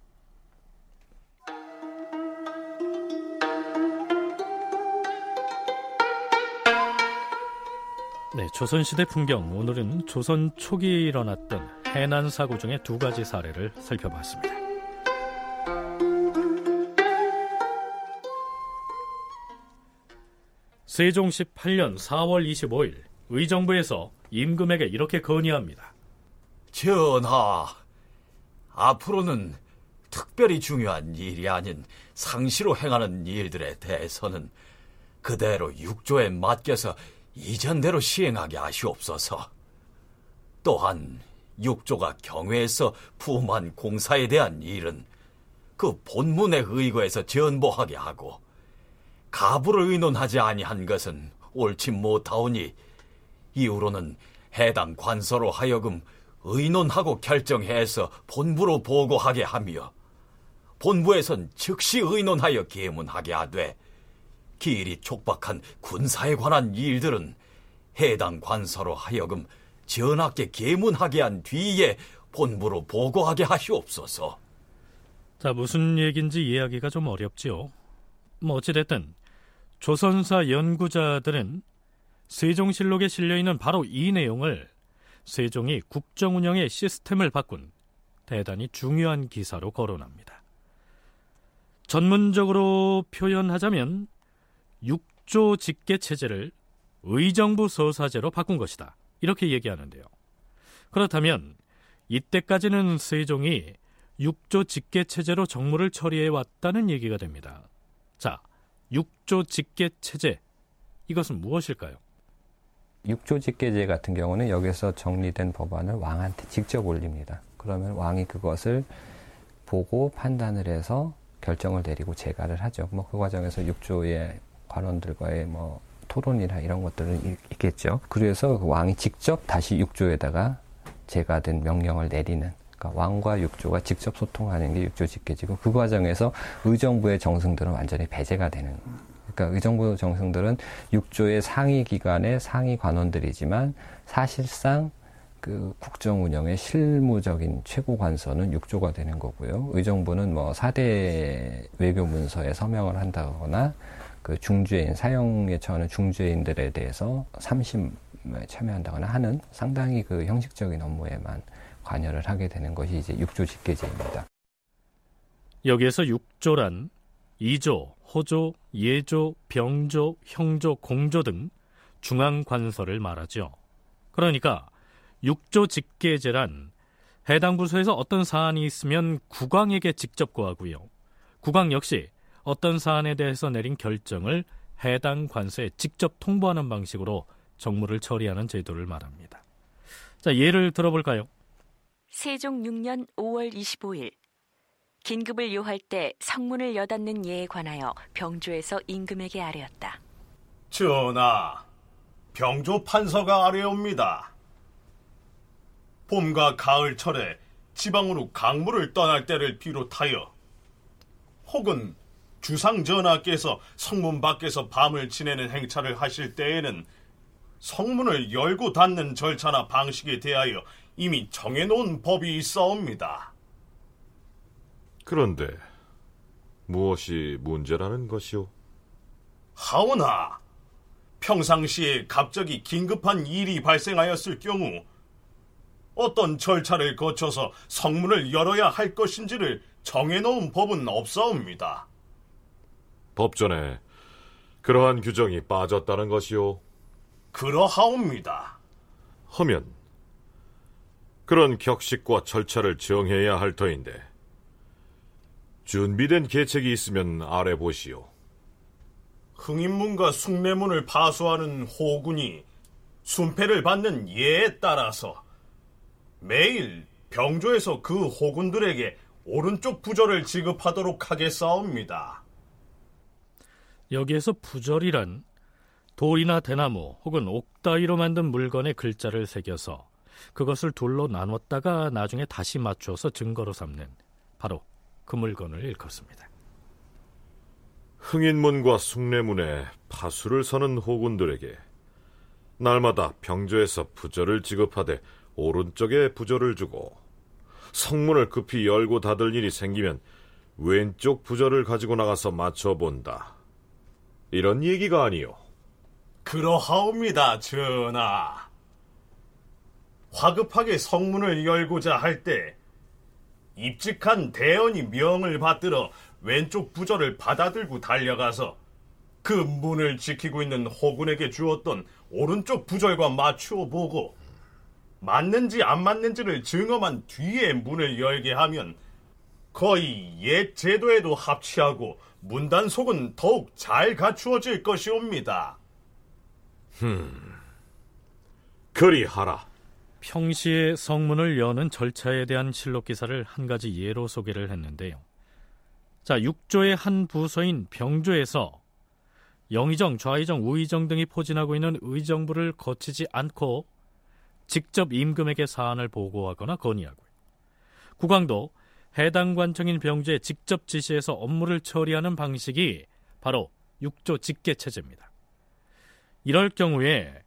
네, 조선시대 풍경 오늘은 조선 초기에 일어났던 해난 사고 중에 두 가지 사례를 살펴봤습니다. 세종 18년 4월 25일 의정부에서 임금에게 이렇게 건의합니다. 전하, 앞으로는 특별히 중요한 일이 아닌 상시로 행하는 일들에 대해서는 그대로 육조에 맡겨서 이전대로 시행하게 하시옵소서. 또한 육조가 경외에서 부음한 공사에 대한 일은 그 본문에 의거해서 전보하게 하고 가부를 의논하지 아니한 것은 옳지 못하오니 이후로는 해당 관서로 하여금 의논하고 결정해서 본부로 보고하게 하며 본부에선 즉시 의논하여 계문하게 하되 기일이 촉박한 군사에 관한 일들은 해당 관서로 하여금 전하께 계문하게 한 뒤에 본부로 보고하게 하시옵소서. 자, 무슨 얘기인지 이해하기가 좀 어렵지요. 뭐 어찌됐든 조선사 연구자들은 세종실록에 실려있는 바로 이 내용을 세종이 국정운영의 시스템을 바꾼 대단히 중요한 기사로 거론합니다. 전문적으로 표현하자면 육조 직계 체제를 의정부 서사제로 바꾼 것이다. 이렇게 얘기하는데요. 그렇다면 이때까지는 세종이 육조 직계 체제로 정무를 처리해 왔다는 얘기가 됩니다. 자, 육조 직계 체제 이것은 무엇일까요? 육조 직계제 같은 경우는 여기서 정리된 법안을 왕한테 직접 올립니다. 그러면 왕이 그것을 보고 판단을 해서 결정을 내리고 재가를 하죠. 뭐 그 과정에서 육조의 관원들과의 뭐 토론이나 이런 것들은 있겠죠. 그래서 그 왕이 직접 다시 육조에다가 재가된 명령을 내리는 그러니까 왕과 육조가 직접 소통하는 게 육조 직계지고 그 과정에서 의정부의 정승들은 완전히 배제가 되는 그러니까 의정부 정승들은 육조의 상위 기관의 상위 관원들이지만 사실상 그 국정 운영의 실무적인 최고 관서는 육조가 되는 거고요. 의정부는 뭐 4대 외교 문서에 서명을 한다거나 그 중죄인 사형에 처하는 중죄인들에 대해서 삼심에 참여한다거나 하는 상당히 그 형식적인 업무에만 관여를 하게 되는 것이 이제 육조 직계제입니다. 여기에서 육조란 이조, 호조, 예조, 병조, 형조, 공조 등 중앙 관서를 말하죠. 그러니까 육조 직계제란 해당 부서에서 어떤 사안이 있으면 국왕에게 직접 고하고요. 국왕 역시 어떤 사안에 대해서 내린 결정을 해당 관서에 직접 통보하는 방식으로 정무를 처리하는 제도를 말합니다. 자, 예를 들어볼까요? 세종 6년 5월 25일 긴급을 요할 때 성문을 여닫는 예에 관하여 병조에서 임금에게 아뢰었다. 전하, 병조 판서가 아뢰옵니다. 봄과 가을철에 지방으로 강물을 떠날 때를 비롯하여 혹은 주상 전하께서 성문 밖에서 밤을 지내는 행차를 하실 때에는 성문을 열고 닫는 절차나 방식에 대하여 이미 정해놓은 법이 있어옵니다. 그런데 무엇이 문제라는 것이오? 하오나 평상시에 갑자기 긴급한 일이 발생하였을 경우 어떤 절차를 거쳐서 성문을 열어야 할 것인지를 정해놓은 법은 없사옵니다. 법전에 그러한 규정이 빠졌다는 것이오? 그러하옵니다. 하면 그런 격식과 절차를 정해야 할 터인데 준비된 계책이 있으면 아래 보시오. 흥인문과 숭례문을 파수하는 호군이 순패를 받는 예에 따라서 매일 병조에서 그 호군들에게 오른쪽 부절을 지급하도록 하겠사옵니다. 여기에서 부절이란 돌이나 대나무 혹은 옥 따위로 만든 물건에 글자를 새겨서 그것을 둘로 나눴다가 나중에 다시 맞추어서 증거로 삼는 바로 그 물건을 일컫습니다. 흥인문과 숭례문에 파수를 서는 호군들에게 날마다 병조에서 부절을 지급하되 오른쪽에 부절을 주고 성문을 급히 열고 닫을 일이 생기면 왼쪽 부절을 가지고 나가서 맞춰본다. 이런 얘기가 아니요. 그러하옵니다, 전하. 화급하게 성문을 열고자 할 때 입직한 대원이 명을 받들어 왼쪽 부절을 받아들고 달려가서 그 문을 지키고 있는 호군에게 주었던 오른쪽 부절과 맞추어 보고 맞는지 안 맞는지를 증험한 뒤에 문을 열게 하면 거의 옛 제도에도 합치하고 문단속은 더욱 잘 갖추어질 것이옵니다. 흠, 그리하라. 평시에 성문을 여는 절차에 대한 실록 기사를 한 가지 예로 소개를 했는데요. 자, 육조의 한 부서인 병조에서 영의정, 좌의정, 우의정 등이 포진하고 있는 의정부를 거치지 않고 직접 임금에게 사안을 보고하거나 건의하고 국왕도 해당 관청인 병조에 직접 지시해서 업무를 처리하는 방식이 바로 육조 직계 체제입니다. 이럴 경우에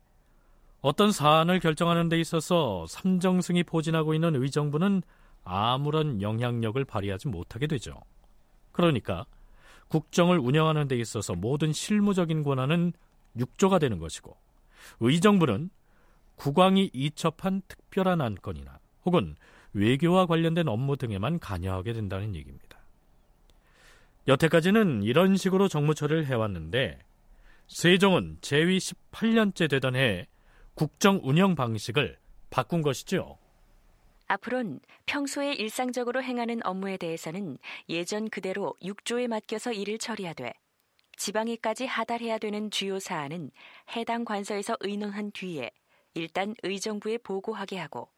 어떤 사안을 결정하는 데 있어서 삼정승이 포진하고 있는 의정부는 아무런 영향력을 발휘하지 못하게 되죠. 그러니까 국정을 운영하는 데 있어서 모든 실무적인 권한은 육조가 되는 것이고 의정부는 국왕이 이첩한 특별한 안건이나 혹은 외교와 관련된 업무 등에만 관여하게 된다는 얘기입니다. 여태까지는 이런 식으로 정무 처리를 해왔는데 세종은 제위 18년째 되던 해 국정 운영 방식을 바꾼 것이죠. 앞으론 평소에 일상적으로 행하는 업무에 대해서는 예전 그대로 육조에 맡겨서 일을 처리하되 지방에까지 하달해야 되는 주요 사안은 해당 관서에서 의논한 뒤에 일단 의정부에 보고하게 하고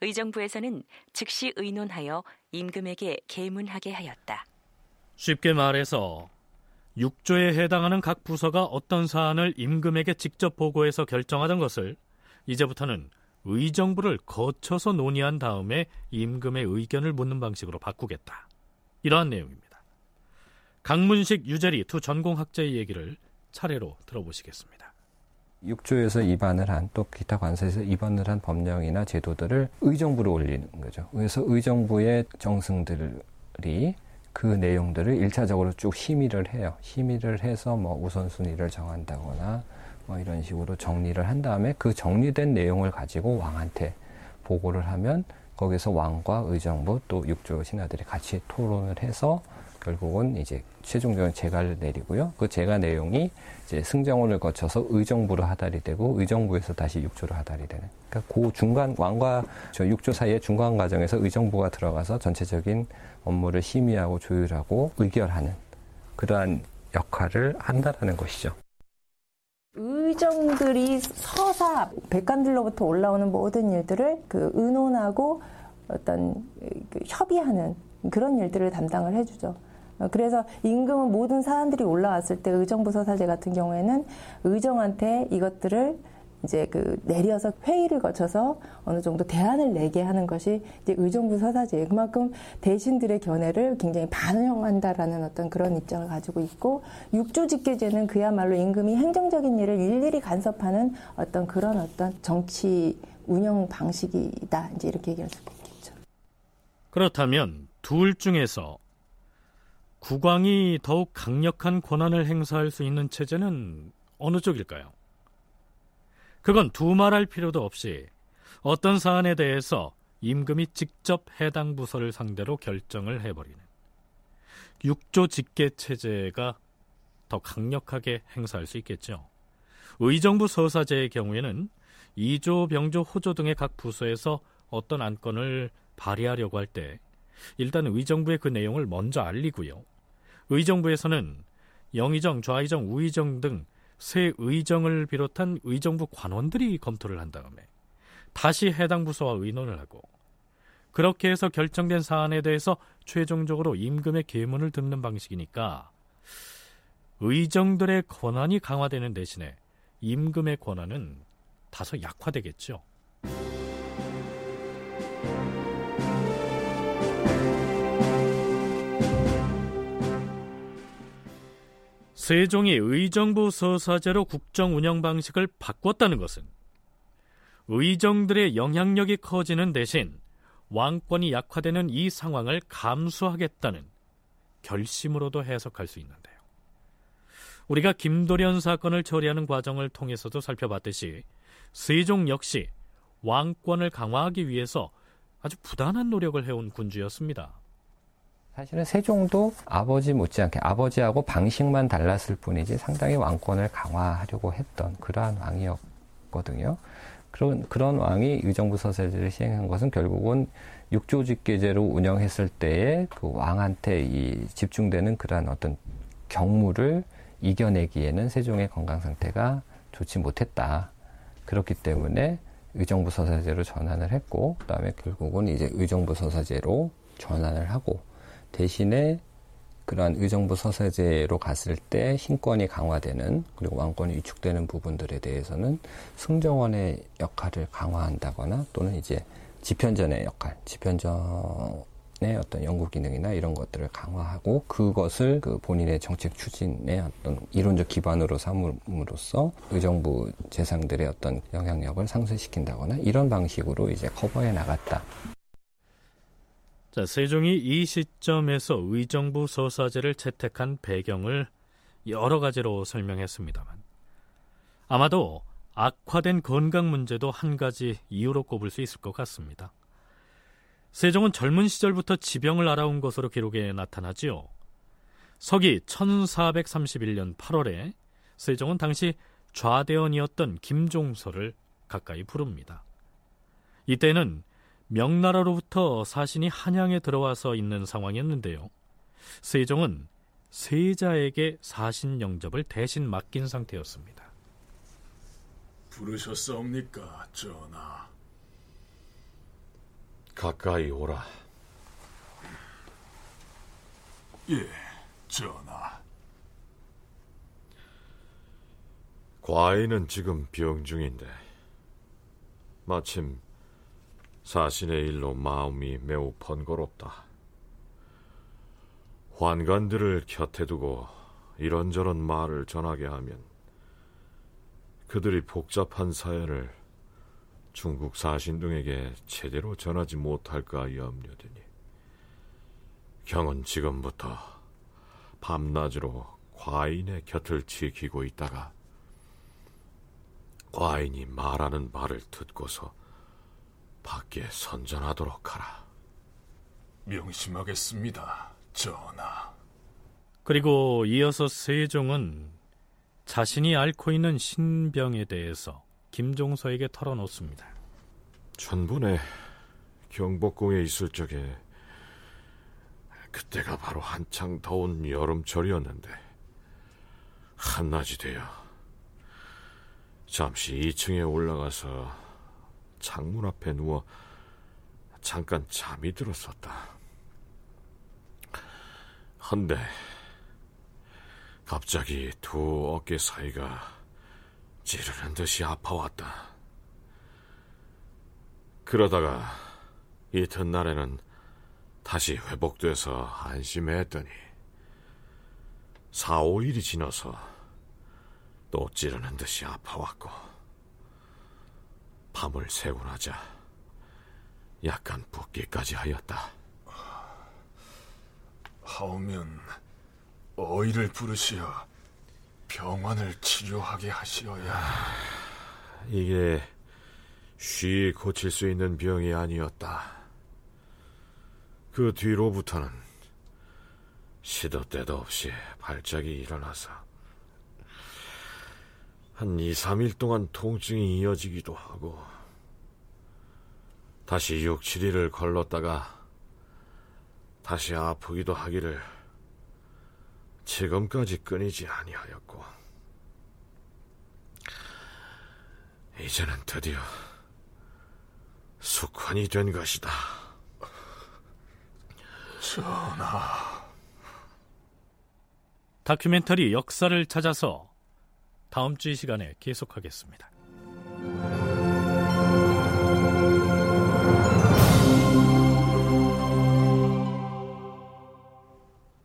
의정부에서는 즉시 의논하여 임금에게 계문하게 하였다. 쉽게 말해서 육조에 해당하는 각 부서가 어떤 사안을 임금에게 직접 보고해서 결정하던 것을 이제부터는 의정부를 거쳐서 논의한 다음에 임금의 의견을 묻는 방식으로 바꾸겠다. 이러한 내용입니다. 강문식, 유재리 두 전공학자의 얘기를 차례로 들어보시겠습니다. 육조에서 입안을 한 또 기타 관서에서 입안을 한 법령이나 제도들을 의정부로 올리는 거죠. 그래서 의정부의 정승들이 그 내용들을 일차적으로 쭉 심의를 해요. 심의를 해서 뭐 우선순위를 정한다거나 뭐 이런 식으로 정리를 한 다음에 그 정리된 내용을 가지고 왕한테 보고를 하면 거기서 왕과 의정부 또 육조 신하들이 같이 토론을 해서 결국은 이제 최종적인 재가를 내리고요. 그 재가 내용이 이제 승정원을 거쳐서 의정부로 하달이 되고 의정부에서 다시 육조로 하달이 되는. 그러니까 그 중간 왕과 저 육조 사이의 중간 과정에서 의정부가 들어가서 전체적인 업무를 심의하고 조율하고 의결하는 그러한 역할을 한다라는 것이죠. 의정들이 서사 백관들로부터 올라오는 모든 일들을 그 의논하고 어떤 그 협의하는 그런 일들을 담당을 해주죠. 그래서 임금은 모든 사람들이 올라왔을 때 의정부 서사제 같은 경우에는 의정한테 이것들을 이제 그 내려서 회의를 거쳐서 어느 정도 대안을 내게 하는 것이 이제 의정부 서사제 그만큼 대신들의 견해를 굉장히 반영한다라는 어떤 그런 입장을 가지고 있고 육조 직계제는 그야말로 임금이 행정적인 일을 일일이 간섭하는 어떤 그런 어떤 정치 운영 방식이다 이제 이렇게 얘기할 수 있겠죠. 그렇다면 둘 중에서 국왕이 더욱 강력한 권한을 행사할 수 있는 체제는 어느 쪽일까요? 그건 두말할 필요도 없이 어떤 사안에 대해서 임금이 직접 해당 부서를 상대로 결정을 해버리는 육조 직계 체제가 더 강력하게 행사할 수 있겠죠. 의정부 서사제의 경우에는 이조, 병조, 호조 등의 각 부서에서 어떤 안건을 발의하려고 할 때 일단 의정부에 그 내용을 먼저 알리고요. 의정부에서는 영의정, 좌의정, 우의정 등 새 의정을 비롯한 의정부 관원들이 검토를 한 다음에 다시 해당 부서와 의논을 하고 그렇게 해서 결정된 사안에 대해서 최종적으로 임금의 계문을 듣는 방식이니까 의정들의 권한이 강화되는 대신에 임금의 권한은 다소 약화되겠죠. 세종이 의정부 서사제로 국정 운영 방식을 바꿨다는 것은 의정들의 영향력이 커지는 대신 왕권이 약화되는 이 상황을 감수하겠다는 결심으로도 해석할 수 있는데요. 우리가 김도련 사건을 처리하는 과정을 통해서도 살펴봤듯이 세종 역시 왕권을 강화하기 위해서 아주 부단한 노력을 해온 군주였습니다. 사실은 세종도 아버지 못지않게 아버지하고 방식만 달랐을 뿐이지 상당히 왕권을 강화하려고 했던 그러한 왕이었거든요. 그런 그런 왕이 의정부 서세제를 시행한 것은 결국은 육조직계제로 운영했을 때에 그 왕한테 이 집중되는 그러한 어떤 경무를 이겨내기에는 세종의 건강 상태가 좋지 못했다. 그렇기 때문에 의정부 서사제로 전환을 했고, 그다음에 결국은 이제 의정부 서사제로 전환을 하고 대신에 그러한 의정부 서세제로 갔을 때 신권이 강화되는 그리고 왕권이 위축되는 부분들에 대해서는 승정원의 역할을 강화한다거나 또는 이제 집현전의 역할, 집현전의 어떤 연구 기능이나 이런 것들을 강화하고 그것을 그 본인의 정책 추진의 어떤 이론적 기반으로 삼음으로써 의정부 재상들의 어떤 영향력을 상쇄시킨다거나 이런 방식으로 이제 커버해 나갔다. 자, 세종이 이 시점에서 의정부 서사제를 채택한 배경을 여러 가지로 설명했습니다만 아마도 악화된 건강 문제도 한 가지 이유로 꼽을 수 있을 것 같습니다. 세종은 젊은 시절부터 지병을 알아온 것으로 기록에 나타나지요. 서기 1431년 8월에 세종은 당시 좌대원이었던 김종서를 가까이 부릅니다. 이때는 명나라로부터 사신이 한양에 들어와서 있는 상황이었는데요. 세종은 세자에게 사신 영접을 대신 맡긴 상태였습니다. 부르셨사옵니까, 전하? 가까이 오라. 예, 전하. 과인은 지금 병 중인데 마침 사신의 일로 마음이 매우 번거롭다. 환관들을 곁에 두고 이런저런 말을 전하게 하면 그들이 복잡한 사연을 중국 사신 등에게 제대로 전하지 못할까 염려되니 경은 지금부터 밤낮으로 과인의 곁을 지키고 있다가 과인이 말하는 말을 듣고서 밖에 선전하도록 하라. 명심하겠습니다, 전하. 그리고 이어서 세종은 자신이 앓고 있는 신병에 대해서 김종서에게 털어놓습니다. 천분에 경복궁에 있을 적에 그때가 바로 한창 더운 여름철이었는데 한낮이 되어 잠시 2층에 올라가서 창문 앞에 누워 잠깐 잠이 들었었다. 헌데 갑자기 두 어깨 사이가 찌르는 듯이 아파왔다. 그러다가 이튿날에는 다시 회복돼서 안심했더니 4, 5일이 지나서 또 찌르는 듯이 아파왔고 밤을 나자 약간 붓기까지 하였다. 하오면 어이를 부르시어 병환을 치료하게 하시어야. 이게 쉬이 고칠 수 있는 병이 아니었다. 그 뒤로부터는 시도 때도 없이 발작이 일어나서 한 2, 3일 동안 통증이 이어지기도 하고 다시 6, 7일을 걸렀다가 다시 아프기도 하기를 지금까지 끊이지 아니하였고 이제는 드디어 숙환이 된 것이다. 전하. 다큐멘터리 역사를 찾아서 다음 주 이 시간에 계속하겠습니다.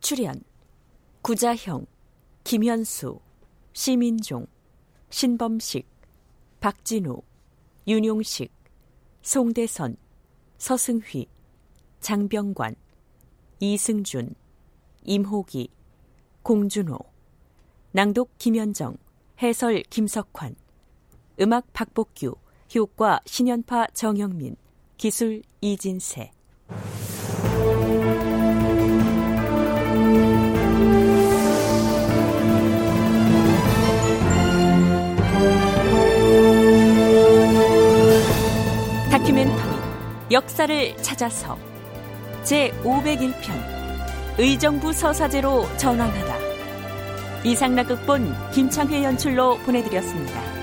출연 구자형, 김현수, 시민종, 신범식, 박진우, 윤용식, 송대선, 서승휘, 장병관, 이승준, 임호기, 공준호, 낭독 김현정, 해설 김석환, 음악 박복규, 효과 신연파 정영민, 기술 이진세. 다큐멘터리 역사를 찾아서 제 501편 의정부 서사제로 전환하다 이상락 극본 김창회 연출로 보내드렸습니다.